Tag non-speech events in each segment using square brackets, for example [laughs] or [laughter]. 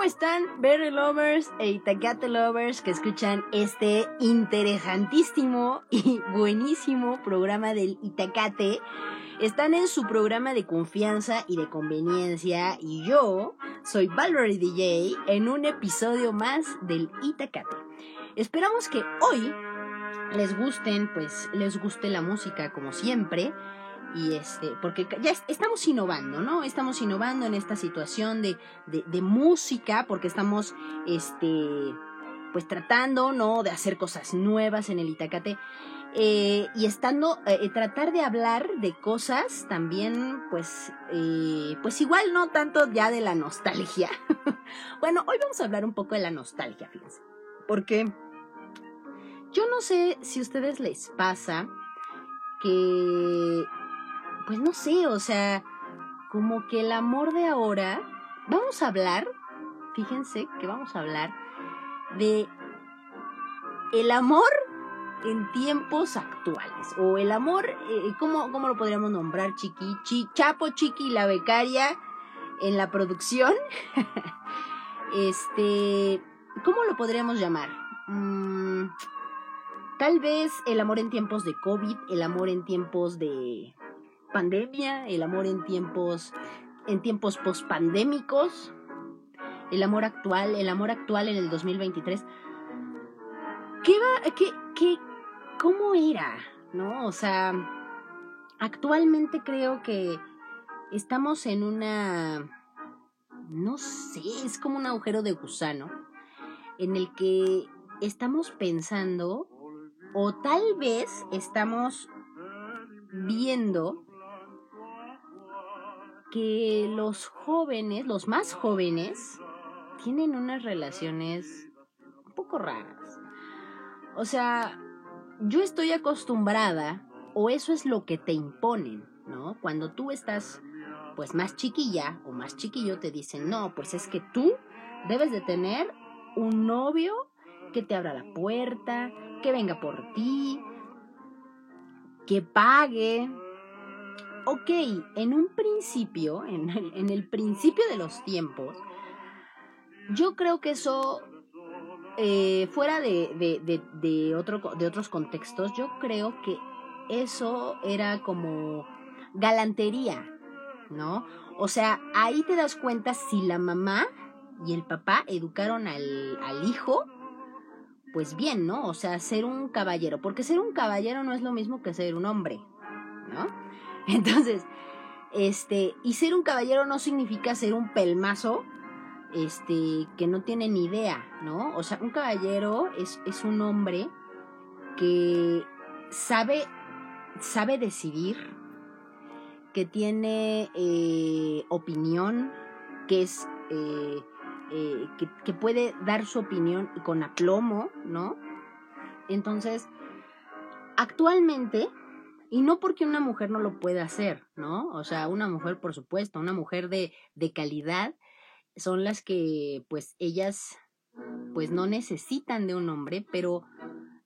¿Cómo están Berry Lovers e Itacate Lovers que escuchan este interesantísimo y [laughs] buenísimo programa del Itacate? Están en su programa de confianza y de conveniencia y yo soy Valerie DJ en un episodio más del Itacate. Esperamos que hoy les gusten, pues les guste la música como siempre y este, porque ya estamos innovando, ¿no? Estamos innovando en esta situación de, de, música, porque estamos, este, pues tratando, ¿no? De hacer cosas nuevas en el Itacate. Eh, y estando, eh, tratar de hablar de cosas también, pues, eh, pues igual no tanto ya de la nostalgia. [laughs] bueno, hoy vamos a hablar un poco de la nostalgia, fíjense. Porque yo no sé si a ustedes les pasa que pues no sé, o sea, como que el amor de ahora, vamos a hablar, fíjense que vamos a hablar de el amor en tiempos actuales, o el amor, eh, ¿cómo, lo podríamos nombrar, Chiqui? Chapo, Chiqui, la becaria en la producción. [laughs] este, ¿cómo lo podríamos llamar? Mm, tal vez el amor en tiempos de COVID, el amor en tiempos de, pandemia, el amor en tiempos, en tiempos pospandémicos, el amor actual, el amor actual en el 2023. ¿Qué va, qué, qué, cómo era? ¿No? O sea, actualmente creo que estamos en una, no sé, es como un agujero de gusano en el que estamos pensando o tal vez estamos viendo que los jóvenes, los más jóvenes, tienen unas relaciones un poco raras. O sea, yo estoy acostumbrada, o eso es lo que te imponen, ¿no? Cuando tú estás, pues, más chiquilla o más chiquillo, te dicen, no, pues es que tú debes de tener un novio que te abra la puerta, que venga por ti, que pague, ok, en un principio, en el, principio de los tiempos, yo creo que eso, eh, fuera de, otro, de otros contextos, yo creo que eso era como galantería, ¿no? O sea, ahí te das cuenta si la mamá y el papá educaron al hijo, pues bien, ¿no? O sea, ser un caballero, porque ser un caballero no es lo mismo que ser un hombre, ¿no? [laughs] Entonces, este, y ser un caballero no significa ser un pelmazo, este, que no tiene ni idea, ¿no? O sea, un caballero es, es un hombre que sabe, sabe decidir, que tiene eh, opinión, que es, eh, eh, que, que puede dar su opinión con aplomo, ¿no? Entonces, actualmente y no porque una mujer no lo pueda hacer, ¿no? O sea, una mujer, por supuesto, una mujer de, de calidad, son las que, pues, ellas, pues, no necesitan de un hombre, pero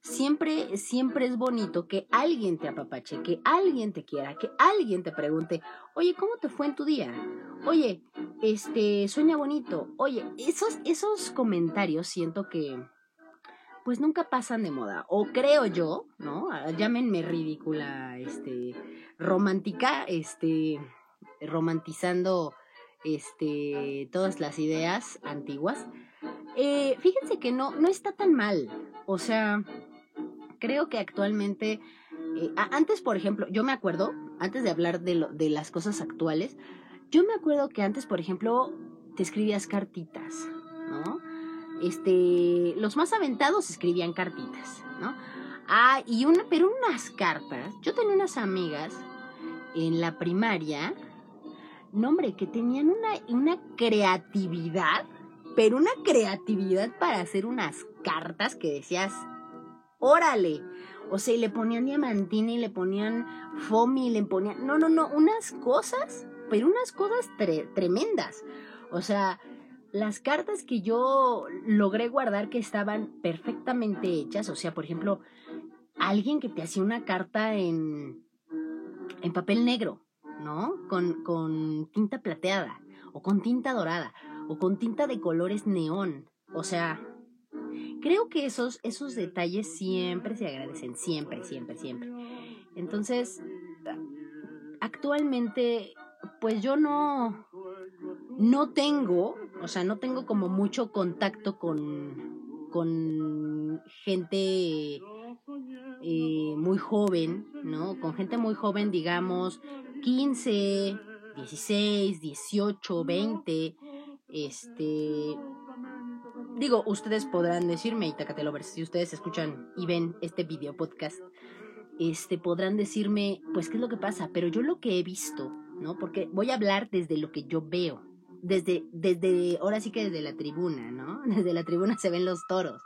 siempre, siempre es bonito que alguien te apapache, que alguien te quiera, que alguien te pregunte, oye, ¿cómo te fue en tu día? Oye, este, sueña bonito. Oye, esos, esos comentarios siento que, pues nunca pasan de moda. O creo yo, ¿no? Ah, llámenme ridícula, este, romántica, este, romantizando, este, todas las ideas antiguas. Eh, fíjense que no, no está tan mal. O sea, creo que actualmente, eh, antes, por ejemplo, yo me acuerdo, antes de hablar de, lo, de las cosas actuales, yo me acuerdo que antes, por ejemplo, te escribías cartitas, ¿no? Este, los más aventados escribían cartitas, ¿no? Ah, y una, pero unas cartas. Yo tenía unas amigas en la primaria, no hombre, que tenían una, una creatividad, pero una creatividad para hacer unas cartas que decías, órale. O sea, y le ponían diamantina y le ponían foamy y le ponían, no, no, no, unas cosas, pero unas cosas tremendas. O sea, las cartas que yo logré guardar que estaban perfectamente hechas, o sea, por ejemplo, alguien que te hacía una carta en, papel negro, ¿no? Con, con tinta plateada o con tinta dorada. o con tinta de colores neón. O sea, creo que esos, esos detalles siempre se agradecen, siempre, siempre, siempre. Entonces, actualmente, pues yo no, no tengo, o sea, no tengo como mucho contacto con, con gente eh, muy joven, ¿no? Con gente muy joven, digamos, 15, 16, 18, 20, este... Digo, ustedes podrán decirme, Itacatelovers, si ustedes escuchan y ven este video podcast, este, podrán decirme, pues, qué es lo que pasa, pero yo lo que he visto, ¿no? Porque voy a hablar desde lo que yo veo, desde, desde, ahora sí que desde la tribuna, ¿no? [laughs] Desde la tribuna se ven los toros.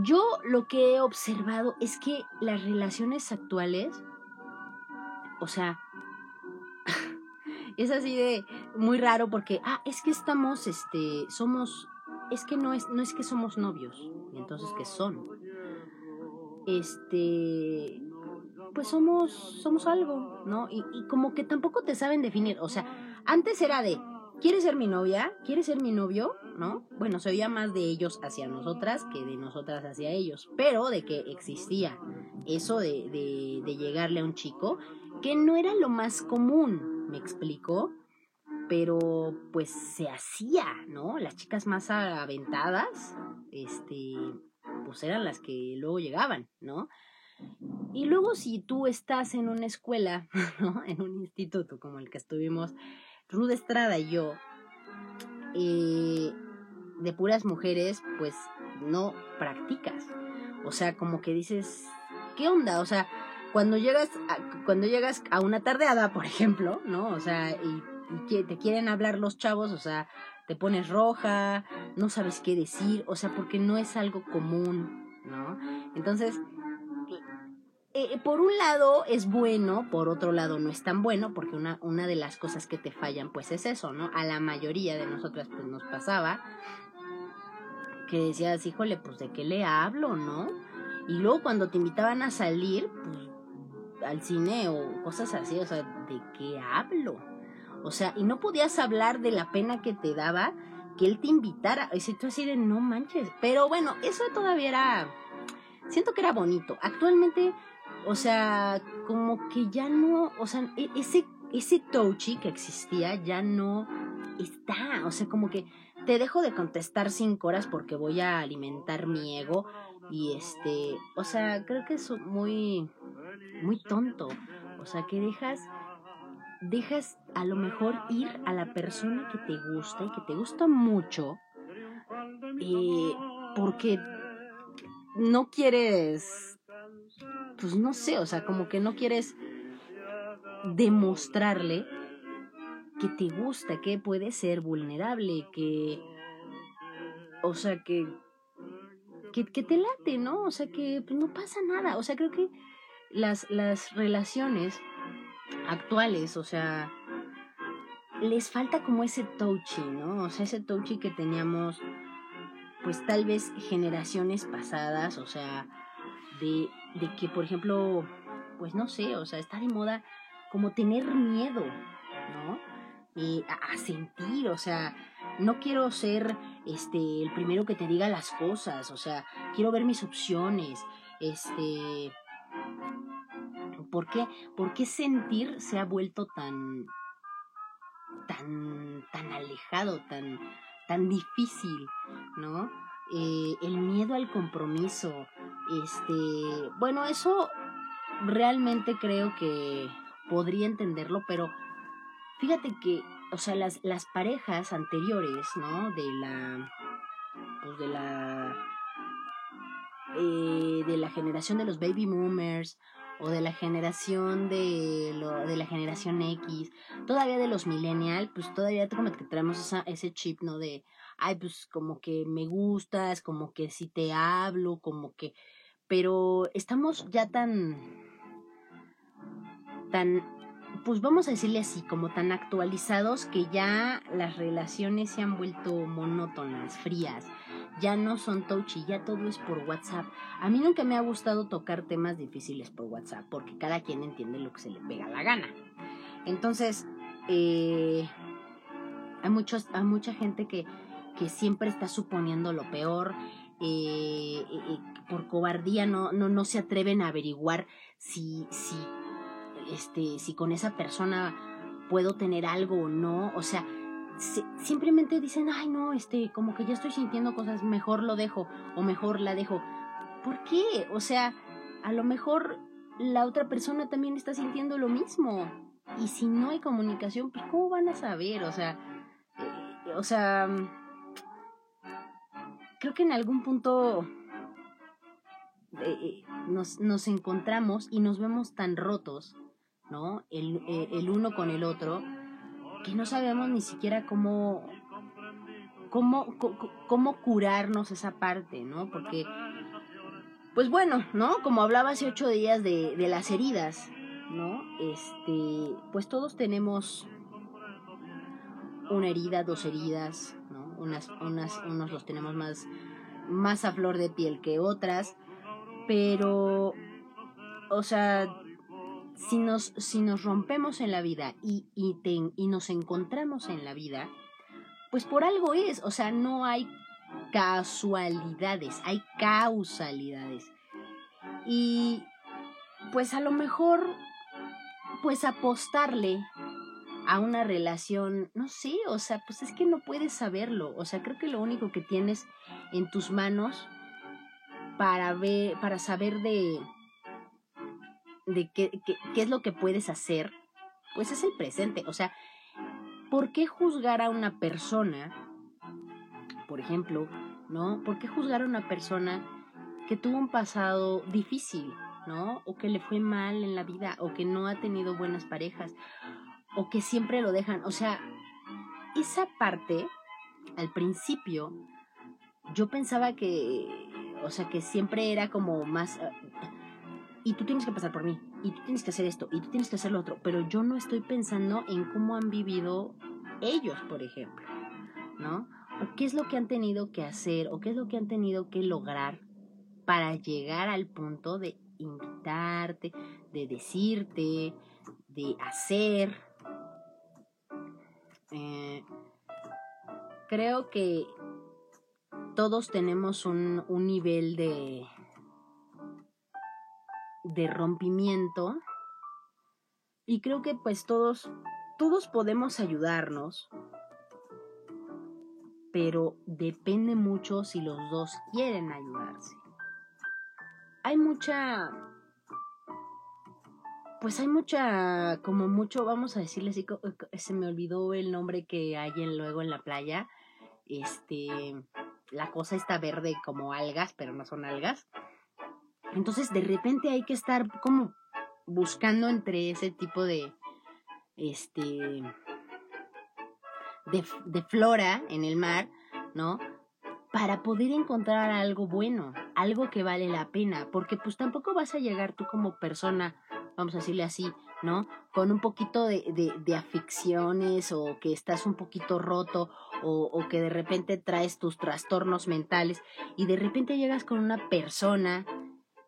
Yo lo que he observado es que las relaciones actuales, o sea, [laughs] es así de muy raro porque, ah, es que estamos, este, somos, es que no es, no es que somos novios, entonces que son. Este, pues somos, somos algo, ¿no? Y, y como que tampoco te saben definir, o sea, antes era de, ¿Quieres ser mi novia? ¿Quieres ser mi novio? ¿No? Bueno, se oía más de ellos hacia nosotras que de nosotras hacia ellos, pero de que existía eso de, de, llegarle a un chico, que no era lo más común, me explicó, pero pues se hacía, ¿no? Las chicas más aventadas, este, pues eran las que luego llegaban, ¿no? Y luego si tú estás en una escuela, [laughs] ¿no? En un instituto como el que estuvimos, Rude Estrada y yo, eh, de puras mujeres, pues no practicas. O sea, como que dices, ¿qué onda? O sea, cuando llegas a, cuando llegas a una tardeada, por ejemplo, ¿no? O sea, y, te quieren hablar los chavos, o sea, te pones roja, no sabes qué decir, o sea, porque no es algo común, ¿no? Entonces, eh, por un lado es bueno, por otro lado no es tan bueno, porque una, una de las cosas que te fallan, pues es eso, ¿no? A la mayoría de nosotras, pues nos pasaba que decías, híjole, pues de qué le hablo, ¿no? Y luego cuando te invitaban a salir, pues al cine o cosas así, o sea, ¿de qué hablo? O sea, y no podías hablar de la pena que te daba que él te invitara. Y tú así de no manches. Pero bueno, eso todavía era. Siento que era bonito. Actualmente o sea, como que ya no, o sea, e, ese, ese touchy que existía ya no está. O sea, como que te dejo de contestar cinco horas porque voy a alimentar mi ego. Y este, o sea, creo que es muy, muy tonto. O sea, que dejas, dejas a lo mejor ir a la persona que te gusta y que te gusta mucho. Eh, porque no quieres pues no sé, o sea, como que no quieres demostrarle que te gusta, que puede ser vulnerable, que, o sea, que, que, te late, ¿no? O sea, que pues, no pasa nada. O sea, creo que las, las relaciones actuales, o sea, les falta como ese touchy, ¿no? O sea, ese touchy que teníamos, pues tal vez generaciones pasadas, o sea, de de que, por ejemplo, pues no sé, o sea, está de moda como tener miedo, ¿no? Eh, a, sentir, o sea, no quiero ser este el primero que te diga las cosas, o sea, quiero ver mis opciones, este ¿por qué, ¿por qué sentir se ha vuelto tan tan tan alejado, tan tan difícil, ¿no? Eh, el miedo al compromiso, este, bueno, eso realmente creo que podría entenderlo, pero fíjate que, o sea, las, las parejas anteriores, ¿no? De la, pues de la, eh, de la generación de los baby boomers o de la generación de, lo, de la generación X, todavía de los millennial, pues todavía como que traemos esa, ese chip, ¿no? De, ay, pues como que me gustas, como que si te hablo, como que pero estamos ya tan, tan, pues vamos a decirle así, como tan actualizados que ya las relaciones se han vuelto monótonas, frías, ya no son touchy, ya todo es por WhatsApp. A mí nunca me ha gustado tocar temas difíciles por WhatsApp, porque cada quien entiende lo que se le pega la gana. Entonces, eh, hay, muchos, hay mucha gente que, que siempre está suponiendo lo peor, eh, eh, por cobardía no, no, no se atreven a averiguar si, si, este, si con esa persona puedo tener algo o no. O sea, simplemente dicen, ay no, este, como que ya estoy sintiendo cosas, mejor lo dejo o mejor la dejo. ¿Por qué? O sea, a lo mejor la otra persona también está sintiendo lo mismo. Y si no hay comunicación, pues ¿cómo van a saber? O sea, eh, o sea, creo que en algún punto eh, nos, nos, encontramos y nos vemos tan rotos, ¿no? El, eh, el, uno con el otro, que no sabemos ni siquiera cómo, cómo, cómo, curarnos esa parte, ¿no? Porque, pues bueno, ¿no? Como hablaba hace ocho días de, de las heridas, ¿no? Este, pues todos tenemos una herida, dos heridas, unas, unas, unos los tenemos más, más a flor de piel que otras, pero, o sea, si nos, si nos rompemos en la vida y, y, y nos encontramos en la vida, pues por algo es, o sea, no hay casualidades, hay causalidades. Y pues a lo mejor, pues apostarle a una relación, no sé, o sea, pues es que no puedes saberlo, o sea, creo que lo único que tienes en tus manos para ver, para saber de, de qué, qué, es lo que puedes hacer, pues es el presente, o sea, ¿por qué juzgar a una persona, por ejemplo, ¿no? ¿Por qué juzgar a una persona que tuvo un pasado difícil, ¿no? O que le fue mal en la vida, o que no ha tenido buenas parejas, o que siempre lo dejan. O sea, esa parte, al principio, yo pensaba que, o sea, que siempre era como más... Eh, y tú tienes que pasar por mí, y tú tienes que hacer esto, y tú tienes que hacer lo otro, pero yo no estoy pensando en cómo han vivido ellos, por ejemplo, ¿no? O qué es lo que han tenido que hacer, o qué es lo que han tenido que lograr para llegar al punto de invitarte, de decirte, de hacer, eh, creo que todos tenemos un, un nivel de, de rompimiento y creo que pues todos, todos podemos ayudarnos, pero depende mucho si los dos quieren ayudarse. Hay mucha pues hay mucha, como mucho, vamos a decirle se me olvidó el nombre que hay en, luego en la playa. Este, la cosa está verde como algas, pero no son algas. Entonces de repente hay que estar como buscando entre ese tipo de, este, de, flora en el mar, ¿no? Para poder encontrar algo bueno, algo que vale la pena, porque pues tampoco vas a llegar tú como persona vamos a decirle así, ¿no? Con un poquito de, de, aficiones o que estás un poquito roto o, o, que de repente traes tus trastornos mentales y de repente llegas con una persona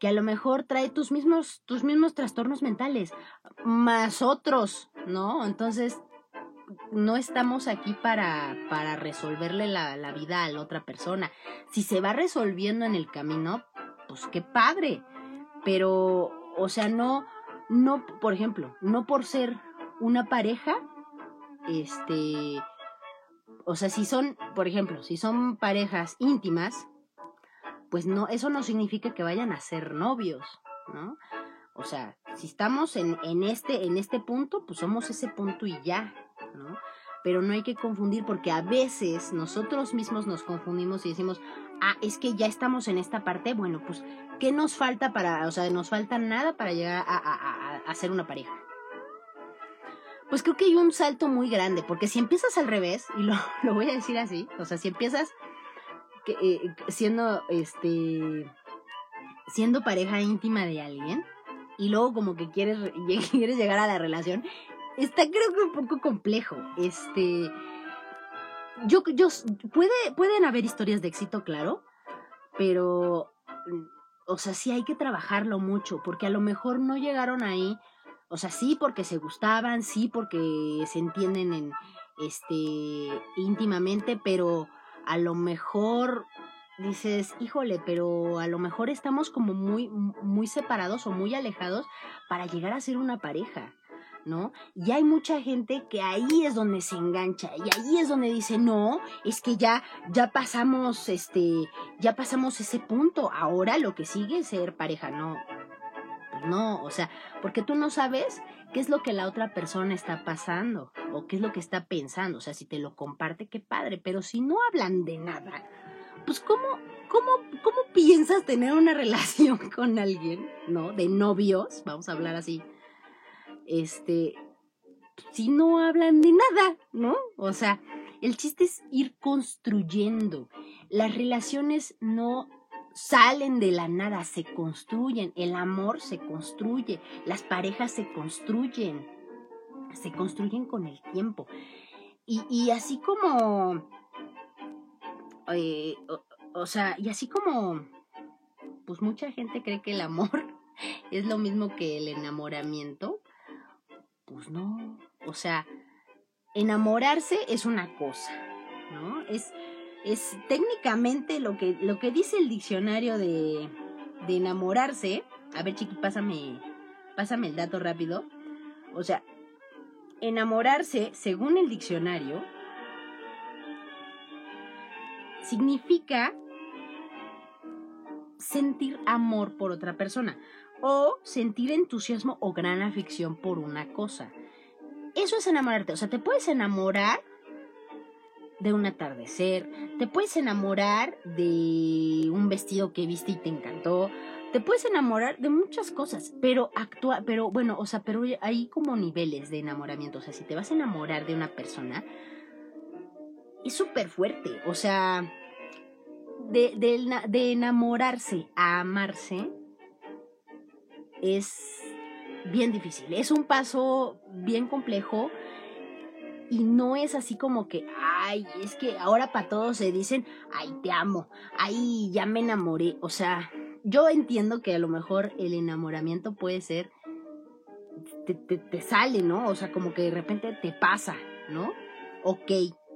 que a lo mejor trae tus mismos, tus mismos trastornos mentales, más otros, ¿no? Entonces, no estamos aquí para, para resolverle la, la vida a la otra persona. Si se va resolviendo en el camino, pues qué padre. Pero, o sea, no, no, por ejemplo, no por ser una pareja, este, o sea, si son, por ejemplo, si son parejas íntimas, pues no, eso no significa que vayan a ser novios, ¿no? O sea, si estamos en, en, este, en este punto, pues somos ese punto y ya, ¿no? Pero no hay que confundir porque a veces nosotros mismos nos confundimos y decimos, ah, es que ya estamos en esta parte, bueno, pues, ¿qué nos falta para, o sea, nos falta nada para llegar a, a, a, ser una pareja? Pues creo que hay un salto muy grande, porque si empiezas al revés, y lo, [laughs] lo voy a decir así, o sea, si empiezas que, eh, siendo, este, siendo pareja íntima de alguien, y luego como que quieres, [laughs] quieres llegar a la relación, está creo que un poco complejo, este yo, yo, puede, pueden haber historias de éxito, claro, pero, o sea, sí hay que trabajarlo mucho, porque a lo mejor no llegaron ahí, o sea, sí porque se gustaban, sí porque se entienden en, este, íntimamente, pero a lo mejor dices, híjole, pero a lo mejor estamos como muy, muy separados o muy alejados para llegar a ser una pareja. ¿No? Y hay mucha gente que ahí es donde se engancha y ahí es donde dice, "No, es que ya ya pasamos este, ya pasamos ese punto, ahora lo que sigue es ser pareja." No. Pues no, o sea, porque tú no sabes qué es lo que la otra persona está pasando o qué es lo que está pensando, o sea, si te lo comparte, qué padre, pero si no hablan de nada, pues cómo ¿Cómo, ¿Cómo piensas tener una [laughs] relación con alguien, ¿no? De novios, vamos a hablar así, este, si no hablan de nada, ¿no? O sea, el chiste es ir construyendo. Las relaciones no salen de la nada, se construyen. El amor se construye, las parejas se construyen, se construyen con el tiempo. Y, así como, eh, o sea, y así como, pues mucha gente cree que el amor [laughs] es lo mismo que el enamoramiento, pues no, o sea, enamorarse es una cosa, ¿no? Es, es técnicamente lo que, lo que dice el diccionario de, de enamorarse. A ver, chiqui, pásame, pásame el dato rápido. O sea, enamorarse, según el diccionario, significa sentir amor por otra persona o sentir entusiasmo o gran afición por una cosa. Eso es enamorarte, o sea, te puedes enamorar de un atardecer, te puedes enamorar de un vestido que viste y te encantó, te puedes enamorar de muchas cosas, pero actúa, pero bueno, o sea, pero hay como niveles de enamoramiento, o sea, si te vas a enamorar de una persona, es súper fuerte, o sea, de, de enamorarse a amarse, es bien difícil. Es un paso bien complejo y no es así como que, ay, es que ahora para todos se dicen, ay, te amo, ay, ya me enamoré. O sea, yo entiendo que a lo mejor el enamoramiento puede ser, te, te sale, ¿no? O sea, como que de repente te pasa, ¿no? Ok,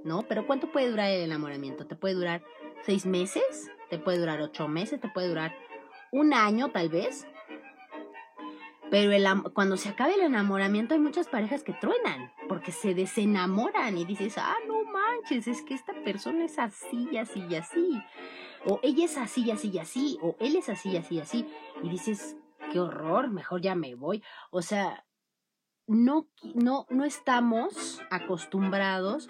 ¿no? Pero ¿cuánto puede durar el enamoramiento? ¿Te puede durar seis meses? ¿Te puede durar ocho meses? ¿Te puede durar un año tal vez? Pero el, cuando se acaba el enamoramiento hay muchas parejas que truenan porque se desenamoran y dices, ah, no manches, es que esta persona es así y así y así. O ella es así y así y así. O él es así y así y así. Y dices, qué horror, mejor ya me voy. O sea, no, no, no estamos acostumbrados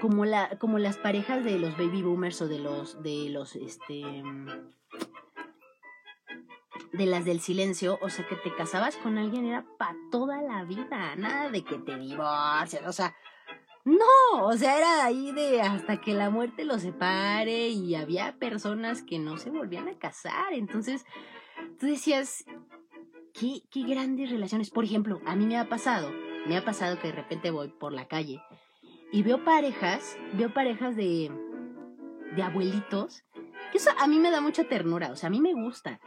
como, la, como las parejas de los baby boomers o de los, de los, este, de las del silencio, o sea, que te casabas con alguien era para toda la vida, nada de que te divorcias, o sea, no, o sea, era ahí de hasta que la muerte los separe y había personas que no se volvían a casar, entonces tú decías, qué, qué grandes relaciones, por ejemplo, a mí me ha pasado, me ha pasado que de repente voy por la calle y veo parejas, veo parejas de, de abuelitos, que eso a mí me da mucha ternura, o sea, a mí me gusta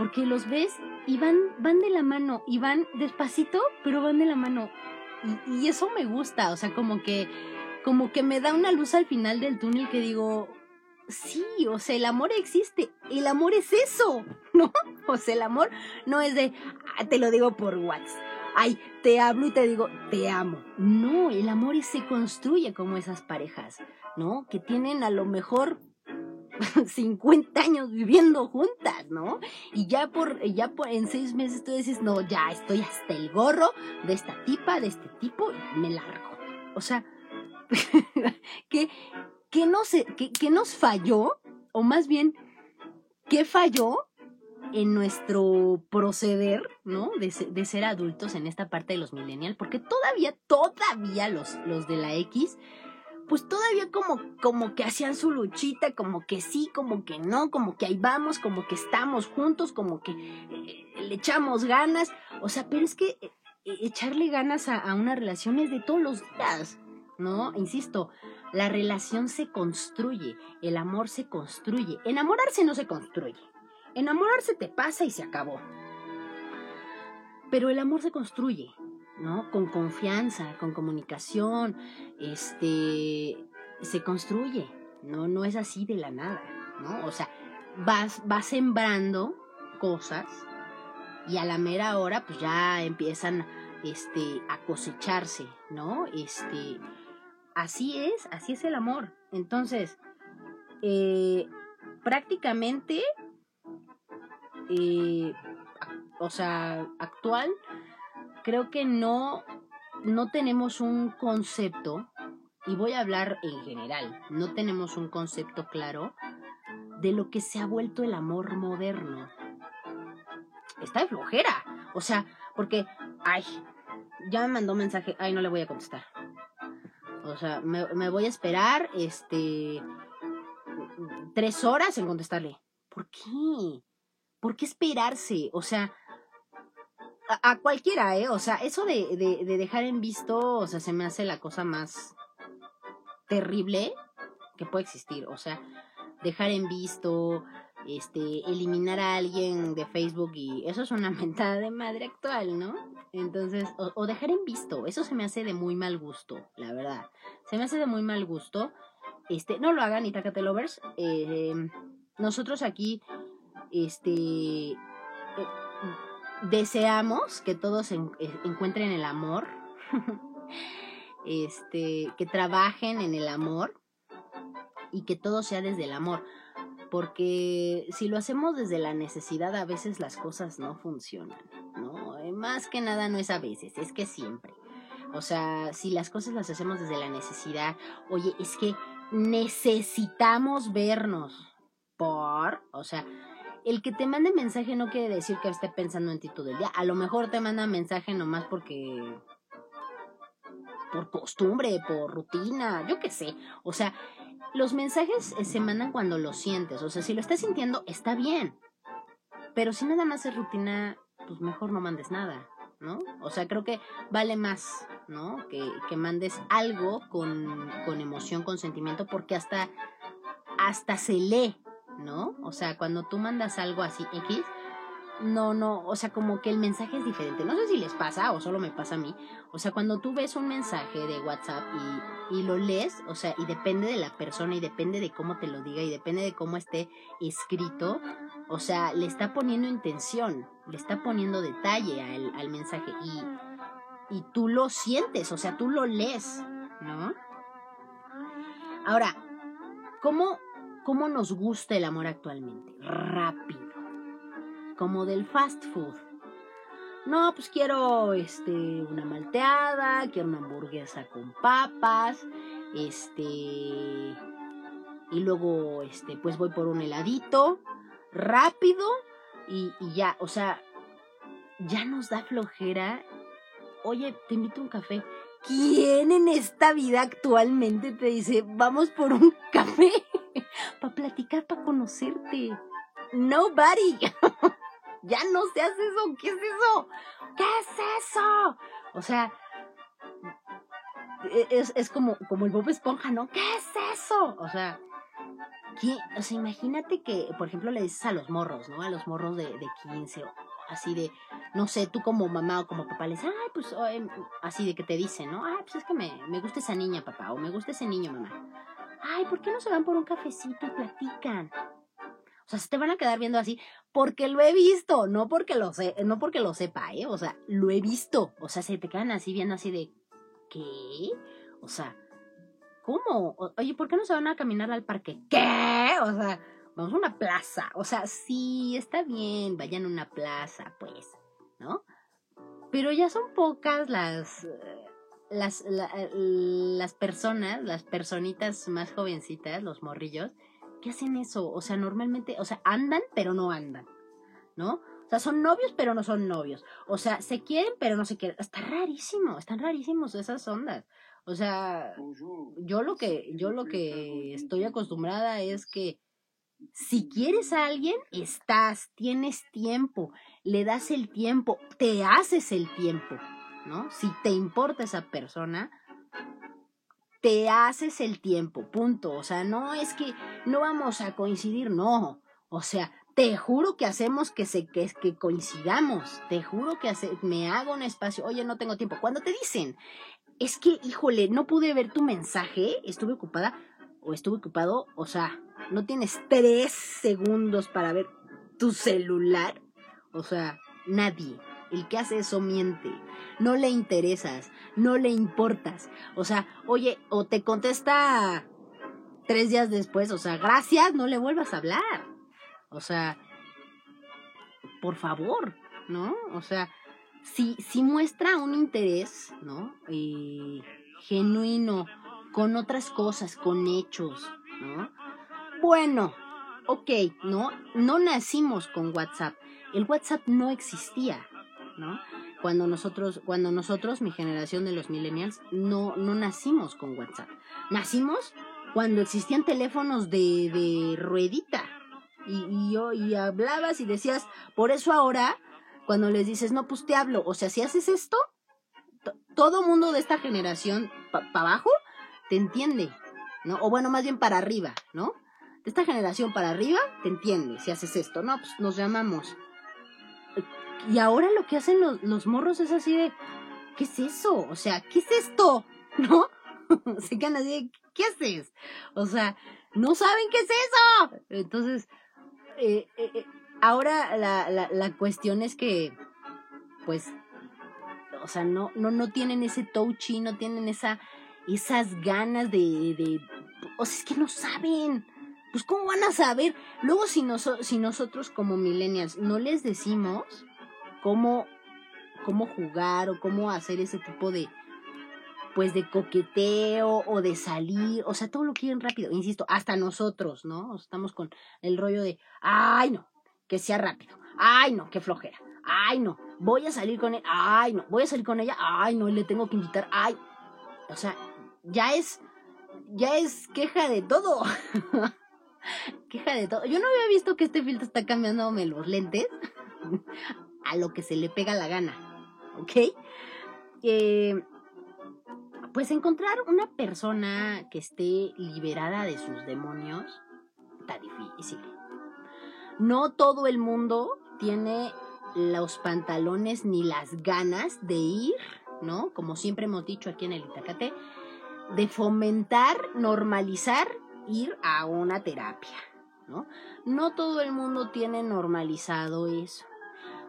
porque los ves y van, van de la mano y van despacito, pero van de la mano. Y, eso me gusta, o sea, como que, como que me da una luz al final del túnel que digo, sí, o sea, el amor existe, el amor es eso, [laughs] ¿no? O sea, el amor no es de, ah, te lo digo por WhatsApp, ay, te hablo y te digo, te amo. No, el amor se construye como esas parejas, ¿no? Que tienen a lo mejor [laughs] 50 años viviendo juntas, ¿no? Y ya por, ya por, en seis meses tú dices, no, ya estoy hasta el gorro de esta tipa, de este tipo, y me largo. O sea, [laughs] que, que no sé, que, nos falló, o más bien, ¿qué falló en nuestro proceder, ¿no? De, de, ser adultos en esta parte de los millennials, porque todavía, todavía los, los de la X pues todavía como, como que hacían su luchita, como que sí, como que no, como que ahí vamos, como que estamos juntos, como que eh, le echamos ganas. O sea, pero es que eh, echarle ganas a, a una relación es de todos los días, ¿no? Insisto, la relación se construye, el amor se construye, enamorarse no se construye. Enamorarse te pasa y se acabó. Pero el amor se construye, ¿no? Con confianza, con comunicación, este, se construye, ¿no? No es así de la nada, ¿no? O sea, vas, vas sembrando cosas y a la mera hora pues ya empiezan este a cosecharse, ¿no? Este así es, así es el amor. Entonces, eh, prácticamente eh, o sea, actual, creo que no, no tenemos un concepto, y voy a hablar en general, no tenemos un concepto claro de lo que se ha vuelto el amor moderno. Está de flojera. O sea, porque, ay, ya me mandó mensaje, ay, no le voy a contestar. O sea, me, me voy a esperar, este, tres horas en contestarle. ¿Por qué? ¿Por qué esperarse? O sea, a, cualquiera, ¿eh? O sea, eso de, de, de, dejar en visto, o sea, se me hace la cosa más terrible que puede existir. O sea, dejar en visto, este, eliminar a alguien de Facebook y eso es una [laughs] mentada de madre actual, ¿no? Entonces, o, dejar en visto, eso se me hace de muy mal gusto, la verdad. Se me hace de muy mal gusto. Este, no lo hagan, Itacate Lovers. Eh, nosotros aquí, este, eh, deseamos que todos eh, encuentren el amor, [laughs] este, que trabajen en el amor y que todo sea desde el amor. Porque si lo hacemos desde la necesidad, a veces las cosas no funcionan, ¿no? Más que nada no es a veces, es que siempre. O sea, si las cosas las hacemos desde la necesidad, oye, es que necesitamos vernos por, o sea, el que te mande mensaje no quiere decir que esté pensando en ti todo el día. A lo mejor te manda mensaje nomás porque por costumbre, por rutina, yo qué sé. O sea, los mensajes eh, se mandan cuando los sientes. O sea, si lo estás sintiendo, está bien. Pero si nada más es rutina, pues mejor no mandes nada, ¿no? O sea, creo que vale más, ¿no? Que, que mandes algo con, con emoción, con sentimiento, porque hasta, hasta se lee, ¿no? O sea, cuando tú mandas algo así X, no, no, o sea, como que el mensaje es diferente. No sé si les pasa o solo me pasa a mí. O sea, cuando tú ves un mensaje de WhatsApp y, lo lees, o sea, y depende de la persona y depende de cómo te lo diga y depende de cómo esté escrito, o sea, le está poniendo intención, le está poniendo detalle al, al mensaje y, y tú lo sientes, o sea, tú lo lees, ¿no? Ahora, ¿cómo, ¿cómo nos gusta el amor actualmente? Rápido como del fast food. No, pues quiero este una malteada, quiero una hamburguesa con papas, este y luego este pues voy por un heladito rápido y, y ya, o sea, ya nos da flojera. Oye, te invito a un café. ¿Quién en esta vida actualmente te dice, vamos por un café? Para platicar, para conocerte. Nobody. [laughs] ya no se hace eso, ¿qué es eso? ¿Qué es eso? O sea, e, es, es como, como el Bob Esponja, ¿no? ¿Qué es eso? O sea, ¿qué? o sea, imagínate que, por ejemplo, le dices a los morros, ¿no? A los morros de, de 15 o así de, no sé, tú como mamá o como papá le dices, ay, pues, em, así de que te dicen, ¿no? Ay, pues es que me, me gusta esa niña, papá, o me gusta ese niño, mamá. Ay, ¿por qué no se van por un cafecito y platican? O sea, se te van a quedar viendo así porque lo he visto, no porque lo sé, no porque lo sepa, ¿eh? O sea, lo he visto. O sea, se te quedan así viendo así de ¿qué? O sea, ¿cómo? oye, ¿por qué no se van a caminar al parque? ¿Qué? O sea, vamos a una plaza. O sea, sí, está bien, vayan a una plaza, pues, ¿no? Pero ya son pocas las las, las personas, las personitas más jovencitas, los morrillos, ¿qué hacen eso? O sea, normalmente, o sea, andan, pero no andan, ¿no? O sea, son novios, pero no son novios. O sea, se quieren, pero no se quieren. Está rarísimo, están rarísimos esas ondas. O sea, yo lo que, yo lo que estoy acostumbrada es que si quieres a alguien, estás, tienes tiempo, le das el tiempo, te haces el tiempo, ¿no? Si te importa esa persona, te haces el tiempo, punto. O sea, no es que no vamos a coincidir, no. O sea, te juro que hacemos que, se, que, que coincidamos, te juro que hace, me hago un espacio, oye, no tengo tiempo. Cuando te dicen, es que, híjole, no pude ver tu mensaje, estuve ocupada o estuve ocupado, o sea, no tienes tres segundos para ver tu celular, o sea, nadie. El que hace eso miente. No le interesas, no le importas. O sea, oye, o te contesta tres días después, o sea, gracias, no le vuelvas a hablar. O sea, por favor, ¿no? O sea, si, si muestra un interés, ¿no? Eh, genuino, con otras cosas, con hechos, ¿no? Bueno, ok, ¿no? No nacimos con WhatsApp. El WhatsApp no existía, ¿no? Cuando nosotros, cuando nosotros, mi generación de los millennials, no, no nacimos con WhatsApp. Nacimos cuando existían teléfonos de, de ruedita. Y, y, hablabas y decías, por eso ahora, cuando les dices, no, pues te hablo, o sea, si haces esto, todo mundo de esta generación para abajo te entiende, ¿no? O bueno, más bien para arriba, ¿no? De esta generación para arriba te entiende si haces esto, ¿no? Pues nos llamamos. Y ahora lo que hacen los, los morros es así de, ¿qué es eso? O sea, ¿qué es esto? [laughs] ¿No? [laughs] Se quedan así de, ¿qué haces? O sea, no saben qué es eso. Entonces, eh, eh, eh, ahora la, la, la cuestión es que, pues, o sea, no, no, no tienen ese touchy, no tienen esa, esas ganas de, de, o sea, es que no saben. Pues, ¿cómo van a saber? Luego, si, noso si nosotros como millennials no les decimos cómo, cómo jugar o cómo hacer ese tipo de, pues, de coqueteo o de salir, o sea, todo lo quieren rápido, insisto, hasta nosotros, ¿no? Estamos con el rollo de, ay, no, que sea rápido, ay, no, qué flojera, ay, no, voy a salir con él, ay, no, voy a salir con ella, ay, no, le tengo que invitar, ay, o sea, ya es, ya es queja de todo. [laughs] queja de todo. Yo no había visto que este filtro está cambiándome los lentes a lo que se le pega la gana. ¿Ok? Eh, pues encontrar una persona que esté liberada de sus demonios está difícil. No todo el mundo tiene los pantalones ni las ganas de ir, ¿no? Como siempre hemos dicho aquí en el Itacate, de fomentar, normalizar ir a una terapia, ¿no? No todo el mundo tiene normalizado eso.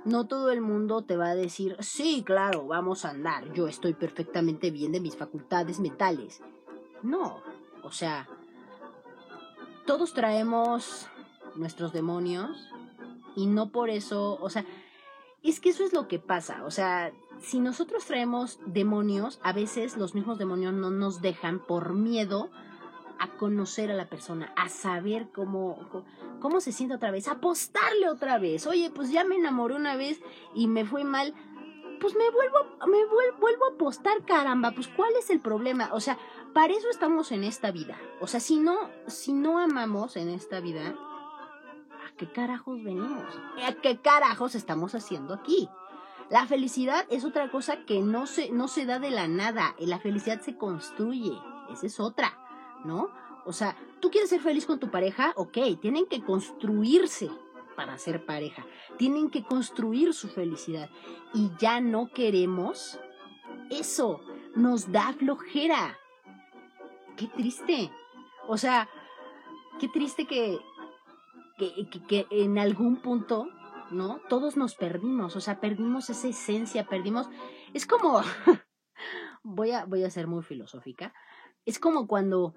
No todo el mundo te va a decir, sí, claro, vamos a andar, yo estoy perfectamente bien de mis facultades mentales. No, o sea, todos traemos nuestros demonios y no por eso, o sea, es que eso es lo que pasa, o sea, si nosotros traemos demonios, a veces los mismos demonios no nos dejan por miedo a conocer a la persona, a saber cómo, cómo se siente otra vez, apostarle otra vez. Oye, pues ya me enamoré una vez y me fue mal, pues me vuelvo, me vuelvo, a apostar, caramba, pues ¿cuál es el problema? O sea, para eso estamos en esta vida. O sea, si no, si no amamos en esta vida, ¿a qué carajos venimos? ¿A qué carajos estamos haciendo aquí? La felicidad es otra cosa que no se, no se da de la nada. La felicidad se construye. Esa es otra. ¿No? O sea, tú quieres ser feliz con tu pareja, ok, tienen que construirse para ser pareja, tienen que construir su felicidad y ya no queremos eso, nos da flojera. Qué triste. O sea, qué triste que, que, que, que en algún punto, ¿no? Todos nos perdimos, o sea, perdimos esa esencia, perdimos... Es como... [laughs] voy, a, voy a ser muy filosófica. Es como cuando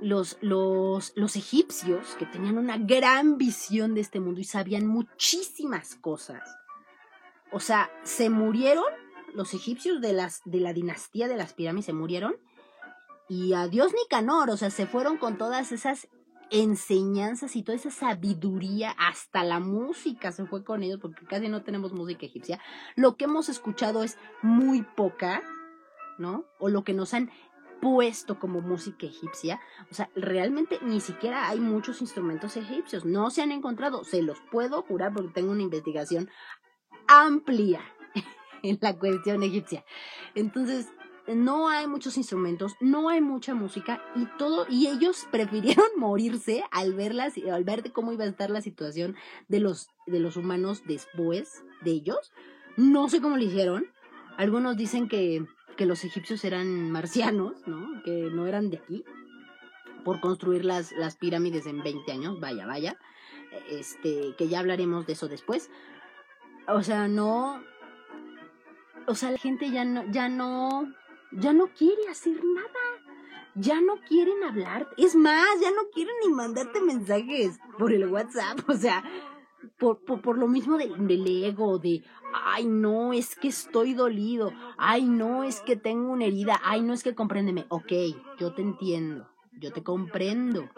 los, los, los egipcios, que tenían una gran visión de este mundo y sabían muchísimas cosas, o sea, se murieron, los egipcios de, las, de la dinastía de las pirámides se murieron, y a Dios Nicanor, o sea, se fueron con todas esas enseñanzas y toda esa sabiduría, hasta la música se fue con ellos, porque casi no tenemos música egipcia. Lo que hemos escuchado es muy poca, ¿no? O lo que nos han puesto como música egipcia. O sea, realmente ni siquiera hay muchos instrumentos egipcios. No se han encontrado. Se los puedo jurar porque tengo una investigación amplia [laughs] en la cuestión egipcia. Entonces, no hay muchos instrumentos, no hay mucha música y todo, y ellos [laughs] prefirieron morirse al verlas, al ver cómo iba a estar la situación de los, de los humanos después de ellos. No sé cómo lo hicieron. Algunos dicen que, que los egipcios eran marcianos, ¿no? Que no eran de aquí. Por construir las, las pirámides en 20 años, vaya, vaya. Este, que ya hablaremos de eso después. O sea, no, o sea, la gente ya no, ya no, ya no quiere hacer nada. Ya no quieren hablar. Es más, ya no quieren ni mandarte mensajes por el WhatsApp. [laughs] O sea, por, por, lo mismo del, ego, de, ay, no, es que estoy dolido. Ay, no, es que tengo una herida. Ay, no, es que compréndeme. Ok, yo te entiendo. Yo te comprendo.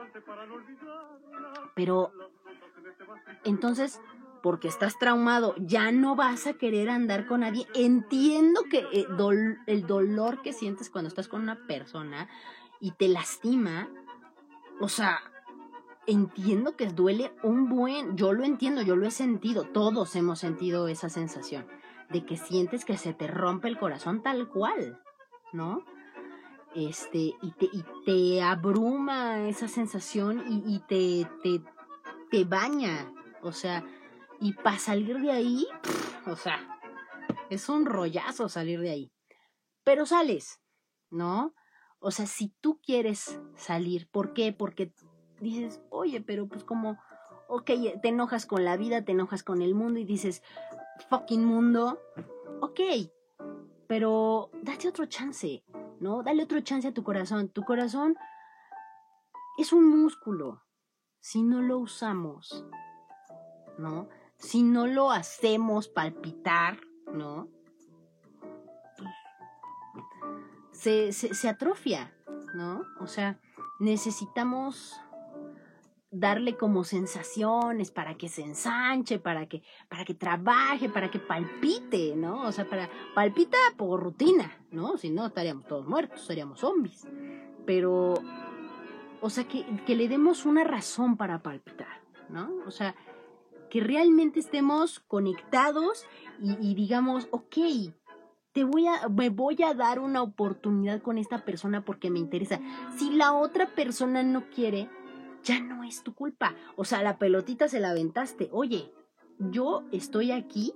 Pero, entonces, porque estás traumado, ya no vas a querer andar con nadie. Entiendo que eh, el dolor que sientes cuando estás con una persona y te lastima, o sea, entiendo que duele un buen, yo lo entiendo, yo lo he sentido, todos hemos sentido esa sensación de que sientes que se te rompe el corazón tal cual, ¿no? Este, y te, y te abruma esa sensación y, te, te, te baña, o sea, y para salir de ahí, o sea, es un rollazo salir de ahí. Pero sales, ¿no? O sea, si tú quieres salir, ¿por qué? Porque dices, oye, pero pues como, ok, te enojas con la vida, te enojas con el mundo y dices, fucking mundo, ok, pero date otro chance, ¿no? Dale otro chance a tu corazón. Tu corazón es un músculo. Si no lo usamos, ¿no? si no lo hacemos palpitar, ¿no? Se, se, atrofia, ¿no? O sea, necesitamos darle como sensaciones para que se ensanche, para que, para que trabaje, para que palpite, ¿no? O sea, para palpita por rutina, ¿no? Si no, estaríamos todos muertos, seríamos zombies. Pero, o sea, que, que le demos una razón para palpitar, ¿no? O sea, que realmente estemos conectados y, digamos, ok, te voy a, me voy a dar una oportunidad con esta persona porque me interesa. Si la otra persona no quiere, ya no es tu culpa. O sea, la pelotita se la aventaste. Oye, yo estoy aquí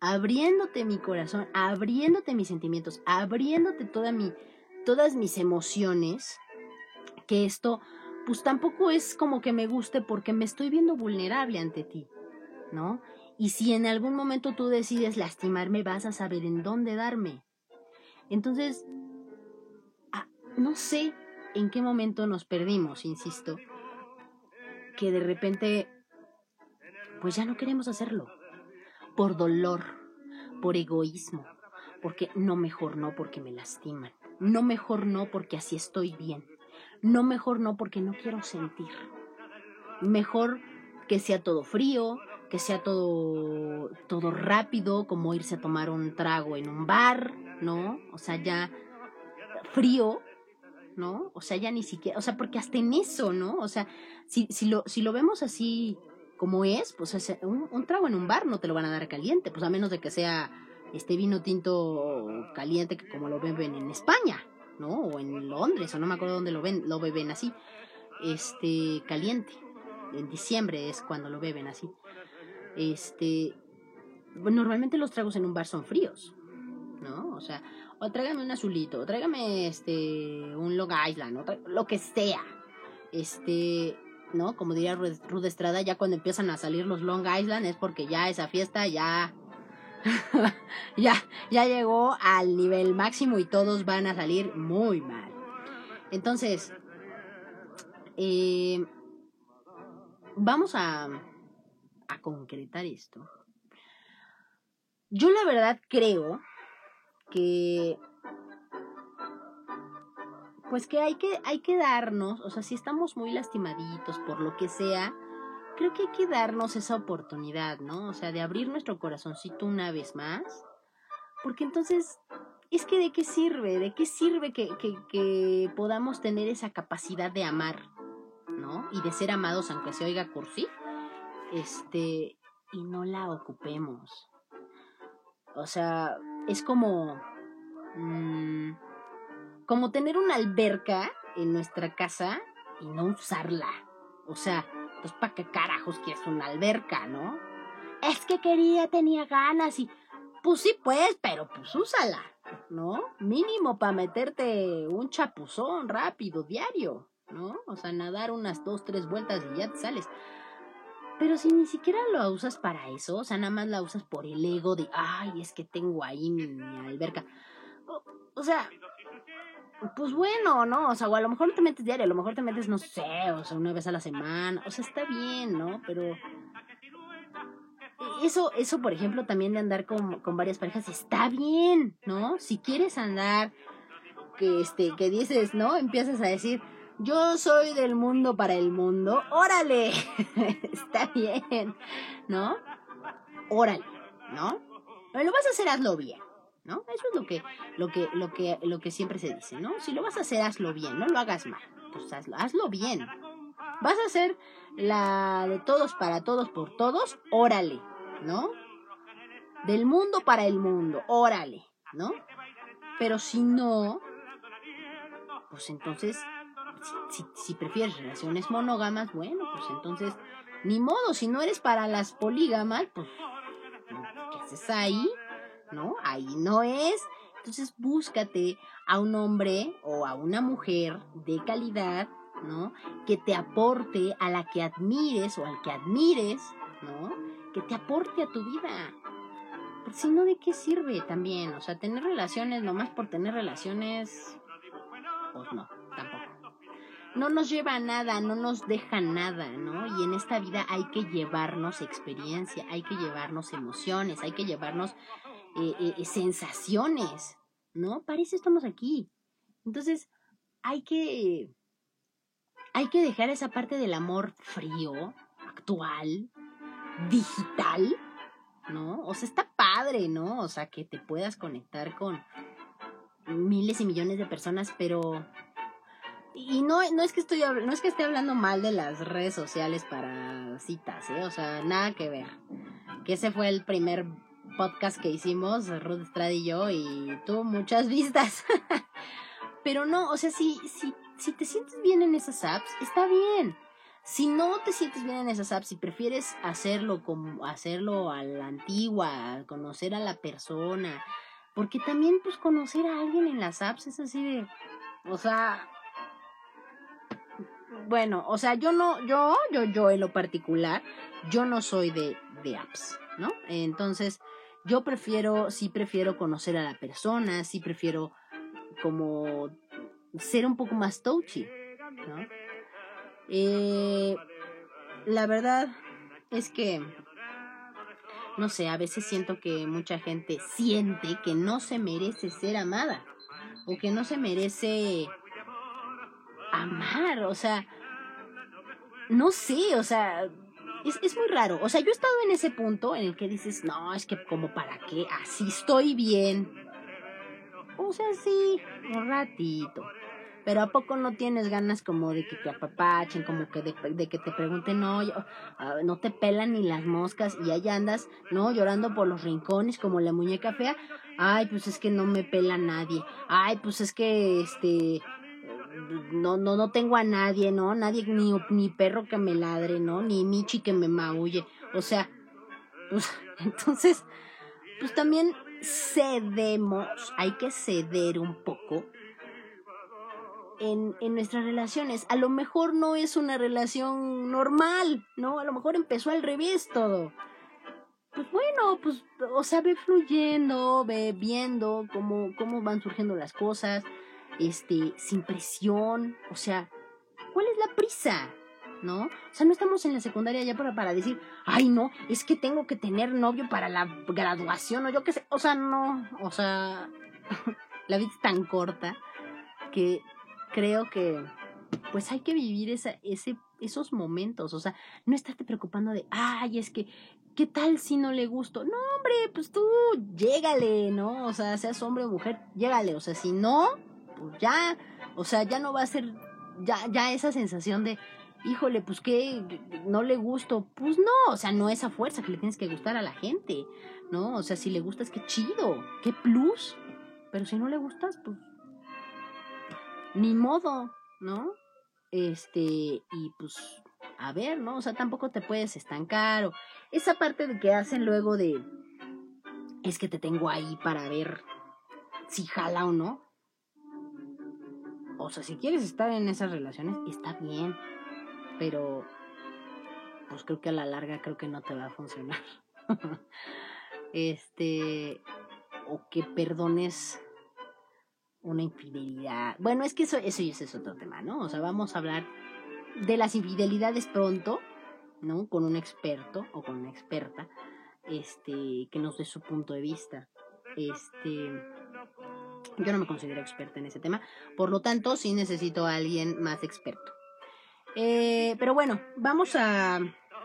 abriéndote mi corazón, abriéndote mis sentimientos, abriéndote toda mi, todas mis emociones, que esto pues tampoco es como que me guste porque me estoy viendo vulnerable ante ti, ¿no? Y si en algún momento tú decides lastimarme, vas a saber en dónde darme. Entonces, ah, no sé en qué momento nos perdimos, insisto, que de repente, pues ya no queremos hacerlo. Por dolor, por egoísmo, porque no mejor no porque me lastiman, no mejor no porque así estoy bien no mejor no porque no quiero sentir. Mejor que sea todo frío, que sea todo todo rápido, como irse a tomar un trago en un bar, ¿no? O sea, ya frío, ¿no? O sea, ya ni siquiera, o sea, porque hasta en eso, ¿no? O sea, si, si, lo, si lo vemos así como es, pues un, un, trago en un bar no te lo van a dar caliente, pues a menos de que sea este vino tinto caliente que como lo beben en España, ¿no? O en Londres, o no me acuerdo dónde lo ven, lo beben así, este, caliente. En diciembre es cuando lo beben así. Este, normalmente los tragos en un bar son fríos, ¿no? O sea, o tráigame un azulito, tráigame este, un Long Island, lo que sea. Este, ¿no? Como diría Rude Estrada, ya cuando empiezan a salir los Long Island es porque ya esa fiesta ya [laughs] ya, ya llegó al nivel máximo y todos van a salir muy mal. Entonces, eh, vamos a, a concretar esto. Yo la verdad creo que pues que hay que hay que darnos, o sea, si estamos muy lastimaditos por lo que sea, creo que hay que darnos esa oportunidad, ¿no? O sea, de abrir nuestro corazoncito una vez más. Porque entonces, es que de qué sirve, de qué sirve que, que, podamos tener esa capacidad de amar, ¿no? Y de ser amados, aunque se oiga cursi, este, y no la ocupemos. O sea, es como... Mm, como tener una alberca en nuestra casa y no usarla. O sea, pues para qué carajos quieres una alberca, ¿no? Es que quería, tenía ganas y... Pues sí, pues, pero pues úsala, ¿no? Mínimo para meterte un chapuzón rápido, diario, ¿no? O sea, nadar unas dos, tres vueltas y ya te sales. Pero si ni siquiera lo usas para eso, o sea, nada más la usas por el ego de, ay, es que tengo ahí mi, alberca. O, sea, pues bueno, ¿no? O sea, o a lo mejor no te metes diario, a lo mejor te metes, no sé, o sea, una vez a la semana. O sea, está bien, ¿no? Pero eso, eso, por ejemplo, también de andar con, con varias parejas, está bien, ¿no? Si quieres andar, que este, que dices, ¿no? Empiezas a decir, yo soy del mundo para el mundo, órale, [laughs] está bien, ¿no? Órale, ¿no? Pero lo vas a hacer, hazlo bien, ¿no? Eso es lo que, lo que, lo que, lo que siempre se dice, ¿no? Si lo vas a hacer, hazlo bien, no lo hagas mal, pues hazlo, hazlo bien. Vas a hacer la de todos para todos por todos, órale, ¿no? Del mundo para el mundo, órale, ¿no? Pero si no, pues entonces si, prefieres relaciones monógamas, bueno, pues entonces, ni modo, si no eres para las polígamas, pues, ¿qué haces ahí? ¿No? Ahí no es. Entonces búscate a un hombre o a una mujer de calidad, ¿no? Que te aporte a la que admires o al que admires, ¿no? Que te aporte a tu vida. Porque si no, ¿de qué sirve también? O sea, tener relaciones nomás por tener relaciones, pues no, no nos lleva a nada, no nos deja nada, ¿no? Y en esta vida hay que llevarnos experiencia, hay que llevarnos emociones, hay que llevarnos eh, eh, eh, sensaciones, ¿no? Para eso estamos aquí. Entonces, hay que, hay que dejar esa parte del amor frío, actual, digital, ¿no? O sea, está padre, ¿no? O sea, que te puedas conectar con miles y millones de personas, pero y no, no es que estoy no es que esté hablando mal de las redes sociales para citas, ¿eh? o sea, nada que ver. Que ese fue el primer podcast que hicimos, Ruth Estrada y yo, y tuvo muchas [laughs] vistas. Pero no, o sea, si, si, si te sientes bien en esas apps, está bien. Si no te sientes bien en esas apps y prefieres hacerlo como hacerlo a la antigua, conocer a la persona, porque también pues conocer a alguien en las apps es así de, o sea, bueno, o sea, yo no, yo, yo, yo en lo particular, yo no soy de, de apps, ¿no? Entonces, yo prefiero, sí prefiero conocer a la persona, sí prefiero como ser un poco más touchy, ¿no? Eh, la verdad es que, no sé, a veces siento que mucha gente siente que no se merece ser amada o que no se merece amar, o sea, no sé, o sea, es, es, muy raro. O sea, yo he estado en ese punto en el que dices, no, es que como para qué, así estoy bien. O sea, sí, un ratito. Pero ¿a poco no tienes ganas como de que te apapachen, como que de, que te pregunten, no, ah, no te pelan ni las moscas y ahí andas, ¿no? Llorando por los rincones como la muñeca fea. Ay, pues es que no me pela nadie. Ay, pues es que, este, no, no, no tengo a nadie, ¿no? Nadie, ni, ni perro que me ladre, ¿no? Ni Michi que me maulle. O sea, pues [laughs] entonces, pues también cedemos, hay que ceder un poco en, en, nuestras relaciones. A lo mejor no es una relación normal, ¿no? A lo mejor empezó al revés todo. Pues bueno, pues, o sea, ve fluyendo, ve viendo cómo, cómo van surgiendo las cosas este, sin presión, o sea, ¿cuál es la prisa? ¿No? O sea, no estamos en la secundaria ya para, para decir, ay, no, es que tengo que tener novio para la graduación o yo qué sé, o sea, no, o sea, [laughs] la vida es tan corta que creo que pues hay que vivir esa, ese, esos momentos, o sea, no estarte preocupando de, ay, es que, ¿qué tal si no le gusto? No, hombre, pues tú, llégale, ¿no? O sea, seas hombre o mujer, llégale, o sea, si no, pues ya, o sea, ya no va a ser, ya, ya esa sensación de, híjole, pues que no le gusto, pues no, o sea, no esa fuerza que le tienes que gustar a la gente, ¿no? O sea, si le gustas, qué chido, qué plus, pero si no le gustas, pues, ni modo, ¿no? Este, y pues, a ver, ¿no? O sea, tampoco te puedes estancar. O esa parte de que hacen luego de, es que te tengo ahí para ver si jala o no. O sea, si quieres estar en esas relaciones, está bien. Pero, pues creo que a la larga creo que no te va a funcionar. [laughs] este, o que perdones una infidelidad. Bueno, es que eso, eso ya es otro tema, ¿no? O sea, vamos a hablar de las infidelidades pronto, ¿no? Con un experto o con una experta, este, que nos dé su punto de vista. Este, yo no me considero experta en ese tema, por lo tanto, sí necesito a alguien más experto. Eh, pero bueno, vamos a,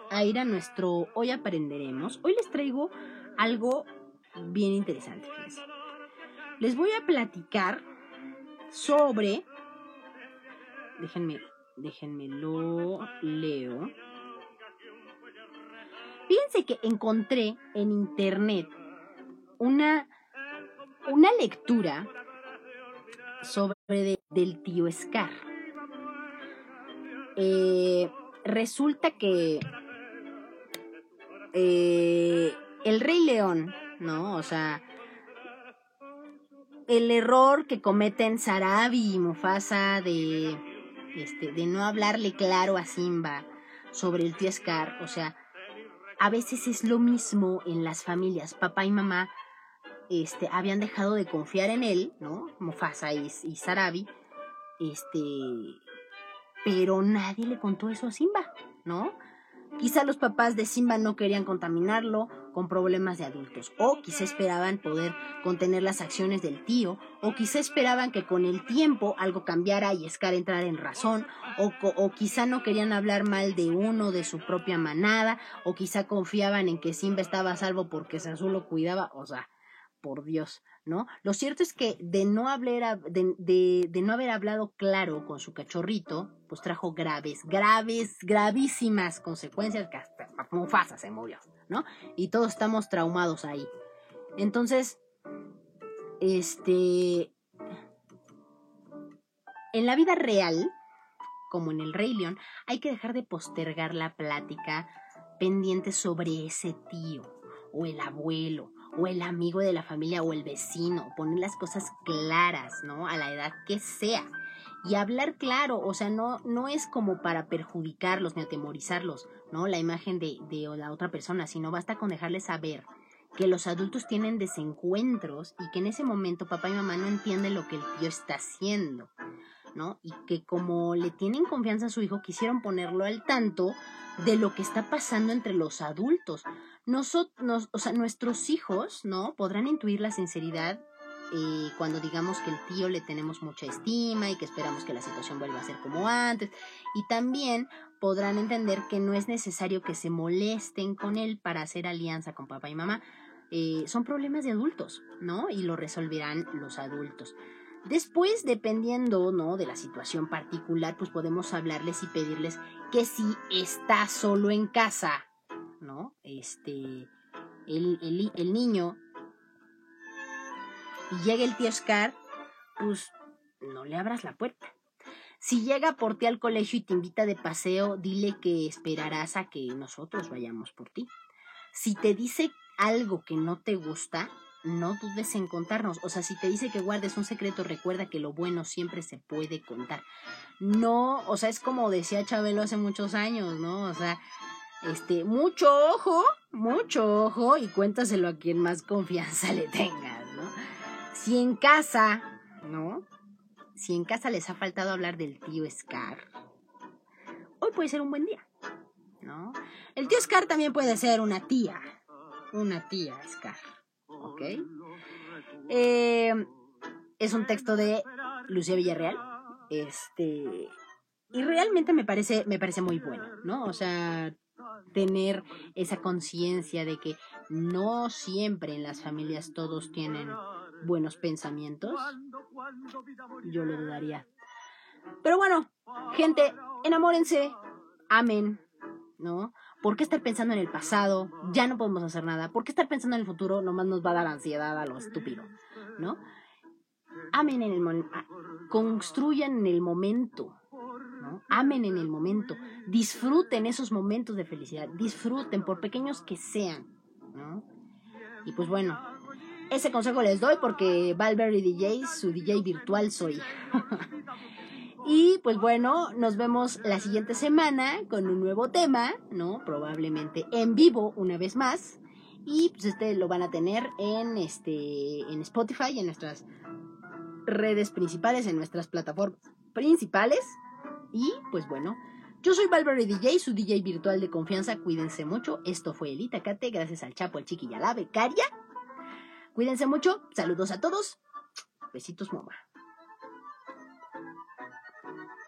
a ir a nuestro Hoy aprenderemos. Hoy les traigo algo bien interesante, fíjense les voy a platicar sobre, déjenme, déjenme lo leo. Fíjense que encontré en internet una, una lectura sobre del tío Scar. Eh, resulta que eh, el Rey León, ¿no? O sea, el error que cometen Sarabi y Mufasa de, este, de no hablarle claro a Simba sobre el tío Scar, o sea, a veces es lo mismo en las familias. Papá y mamá este, habían dejado de confiar en él, ¿no? Mufasa y, Sarabi, este, pero nadie le contó eso a Simba, ¿no? Quizá los papás de Simba no querían contaminarlo con problemas de adultos, o quizá esperaban poder contener las acciones del tío, o quizá esperaban que con el tiempo algo cambiara y Scar entrara en razón, o, o quizá no querían hablar mal de uno de su propia manada, o quizá confiaban en que Simba estaba a salvo porque Sazú lo cuidaba, o sea, por Dios, ¿no? Lo cierto es que de no, hablar, de, no haber hablado claro con su cachorrito, pues trajo graves, graves, gravísimas consecuencias que hasta Mufasa se murió, ¿no? Y todos estamos traumados ahí. Entonces, este, en la vida real, como en el Rey León, hay que dejar de postergar la plática pendiente sobre ese tío o el abuelo o el amigo de la familia o el vecino, poner las cosas claras, ¿no? A la edad que sea. Y hablar claro, o sea, no, no es como para perjudicarlos ni atemorizarlos, ¿no? La imagen de, de la otra persona, sino basta con dejarles saber que los adultos tienen desencuentros y que en ese momento papá y mamá no entienden lo que el tío está haciendo, ¿no? Y que como le tienen confianza a su hijo, quisieron ponerlo al tanto de lo que está pasando entre los adultos nosotros, o sea, nuestros hijos, ¿no? Podrán intuir la sinceridad eh, cuando digamos que el tío le tenemos mucha estima y que esperamos que la situación vuelva a ser como antes. Y también podrán entender que no es necesario que se molesten con él para hacer alianza con papá y mamá. Eh, son problemas de adultos, ¿no? Y lo resolverán los adultos. Después, dependiendo, ¿no? De la situación particular, pues podemos hablarles y pedirles que si está solo en casa, ¿no? Este, el, el, niño y llega el tío Scar, pues no le abras la puerta. Si llega por ti al colegio y te invita de paseo, dile que esperarás a que nosotros vayamos por ti. Si te dice algo que no te gusta, no dudes en contarnos. O sea, si te dice que guardes un secreto, recuerda que lo bueno siempre se puede contar. No, o sea, es como decía Chabelo hace muchos años, ¿no? O sea, este, mucho ojo, mucho ojo y cuéntaselo a quien más confianza [laughs] le tengas, ¿no? Si en casa, ¿no? Si en casa les ha faltado hablar del tío Scar, hoy puede ser un buen día, ¿no? El tío Scar también puede ser una tía, una tía Scar, ¿ok? Eh, es un texto de Lucía Villarreal, este, y realmente me parece, me parece muy bueno, ¿no? O sea, tener esa conciencia de que no siempre en las familias todos tienen buenos pensamientos, yo lo dudaría. Pero bueno, gente, enamórense, amen, ¿no? ¿Por qué estar pensando en el pasado? Ya no podemos hacer nada. ¿Por qué estar pensando en el futuro? Nomás nos va a dar ansiedad a lo estúpido, ¿no? Amen en el momento. construyan en el momento, amen en el momento, disfruten esos momentos de felicidad, disfruten por pequeños que sean. ¿no? Y pues bueno, ese consejo les doy porque Valverde DJ, su DJ virtual soy. [laughs] y pues bueno, nos vemos la siguiente semana con un nuevo tema, ¿no? Probablemente en vivo una vez más. Y pues este lo van a tener en este en Spotify, en nuestras redes principales, en nuestras plataformas principales. Y pues bueno, yo soy Valverde DJ, su DJ virtual de confianza. Cuídense mucho. Esto fue el Itacate, gracias al Chapo, al Chiqui y a la becaria. Cuídense mucho. Saludos a todos. Besitos, mamá.